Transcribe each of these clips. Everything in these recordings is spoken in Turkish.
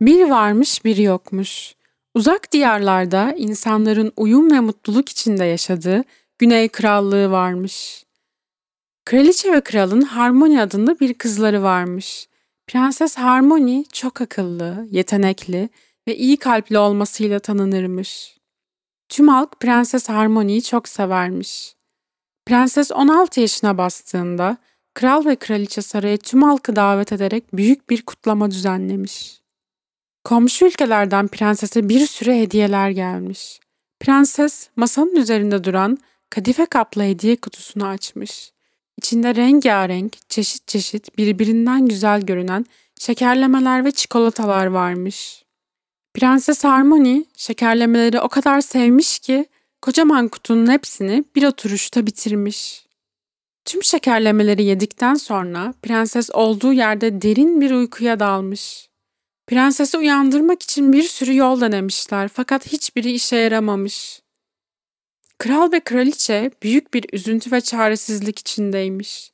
Bir varmış bir yokmuş. Uzak diyarlarda insanların uyum ve mutluluk içinde yaşadığı Güney Krallığı varmış. Kraliçe ve kralın Harmony adında bir kızları varmış. Prenses Harmony çok akıllı, yetenekli ve iyi kalpli olmasıyla tanınırmış. Tüm halk Prenses Harmony'yi çok severmiş. Prenses 16 yaşına bastığında kral ve kraliçe saraya tüm halkı davet ederek büyük bir kutlama düzenlemiş. Komşu ülkelerden prensese bir sürü hediyeler gelmiş. Prenses masanın üzerinde duran kadife kaplı hediye kutusunu açmış. İçinde rengarenk, çeşit çeşit birbirinden güzel görünen şekerlemeler ve çikolatalar varmış. Prenses Harmony şekerlemeleri o kadar sevmiş ki kocaman kutunun hepsini bir oturuşta bitirmiş. Tüm şekerlemeleri yedikten sonra prenses olduğu yerde derin bir uykuya dalmış. Prensesi uyandırmak için bir sürü yol denemişler fakat hiçbiri işe yaramamış. Kral ve kraliçe büyük bir üzüntü ve çaresizlik içindeymiş.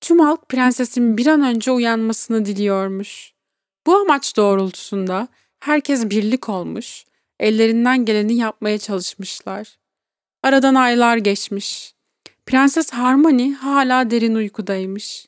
Tüm halk prensesin bir an önce uyanmasını diliyormuş. Bu amaç doğrultusunda herkes birlik olmuş, ellerinden geleni yapmaya çalışmışlar. Aradan aylar geçmiş. Prenses Harmony hala derin uykudaymış.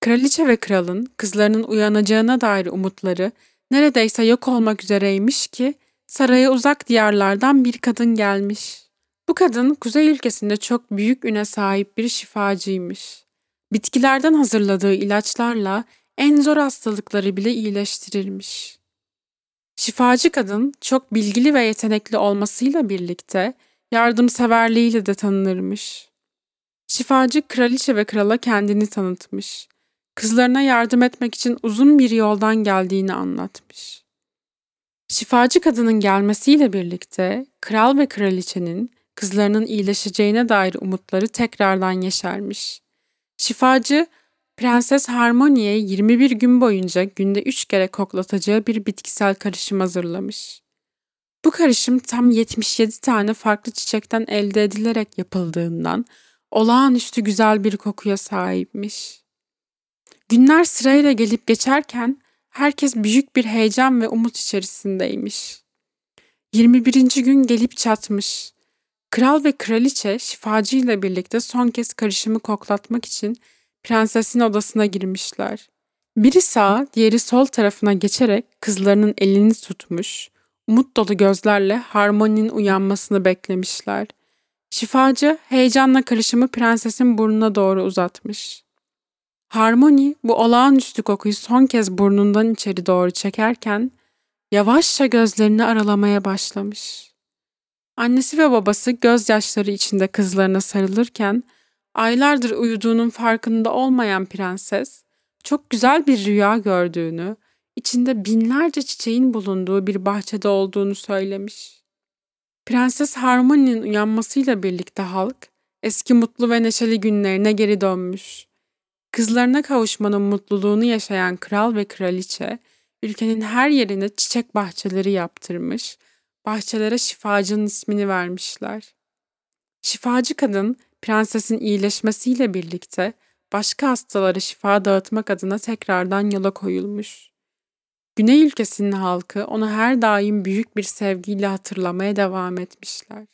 Kraliçe ve kralın kızlarının uyanacağına dair umutları neredeyse yok olmak üzereymiş ki saraya uzak diyarlardan bir kadın gelmiş. Bu kadın kuzey ülkesinde çok büyük üne sahip bir şifacıymış. Bitkilerden hazırladığı ilaçlarla en zor hastalıkları bile iyileştirirmiş. Şifacı kadın çok bilgili ve yetenekli olmasıyla birlikte yardımseverliğiyle de tanınırmış. Şifacı kraliçe ve krala kendini tanıtmış. Kızlarına yardım etmek için uzun bir yoldan geldiğini anlatmış. Şifacı kadının gelmesiyle birlikte kral ve kraliçenin kızlarının iyileşeceğine dair umutları tekrardan yeşermiş. Şifacı, Prenses Harmony'ye 21 gün boyunca günde 3 kere koklatacağı bir bitkisel karışım hazırlamış. Bu karışım tam 77 tane farklı çiçekten elde edilerek yapıldığından olağanüstü güzel bir kokuya sahipmiş. Günler sırayla gelip geçerken herkes büyük bir heyecan ve umut içerisindeymiş. 21. gün gelip çatmış. Kral ve kraliçe şifacı ile birlikte son kez karışımı koklatmak için prensesin odasına girmişler. Biri sağ, diğeri sol tarafına geçerek kızlarının elini tutmuş, umut dolu gözlerle harmoninin uyanmasını beklemişler. Şifacı heyecanla karışımı prensesin burnuna doğru uzatmış. Harmony bu olağanüstü kokuyu son kez burnundan içeri doğru çekerken yavaşça gözlerini aralamaya başlamış. Annesi ve babası gözyaşları içinde kızlarına sarılırken aylardır uyuduğunun farkında olmayan prenses çok güzel bir rüya gördüğünü, içinde binlerce çiçeğin bulunduğu bir bahçede olduğunu söylemiş. Prenses Harmony'nin uyanmasıyla birlikte halk eski mutlu ve neşeli günlerine geri dönmüş. Kızlarına kavuşmanın mutluluğunu yaşayan kral ve kraliçe ülkenin her yerine çiçek bahçeleri yaptırmış bahçelere şifacının ismini vermişler. Şifacı kadın prensesin iyileşmesiyle birlikte başka hastalara şifa dağıtmak adına tekrardan yola koyulmuş. Güney ülkesinin halkı onu her daim büyük bir sevgiyle hatırlamaya devam etmişler.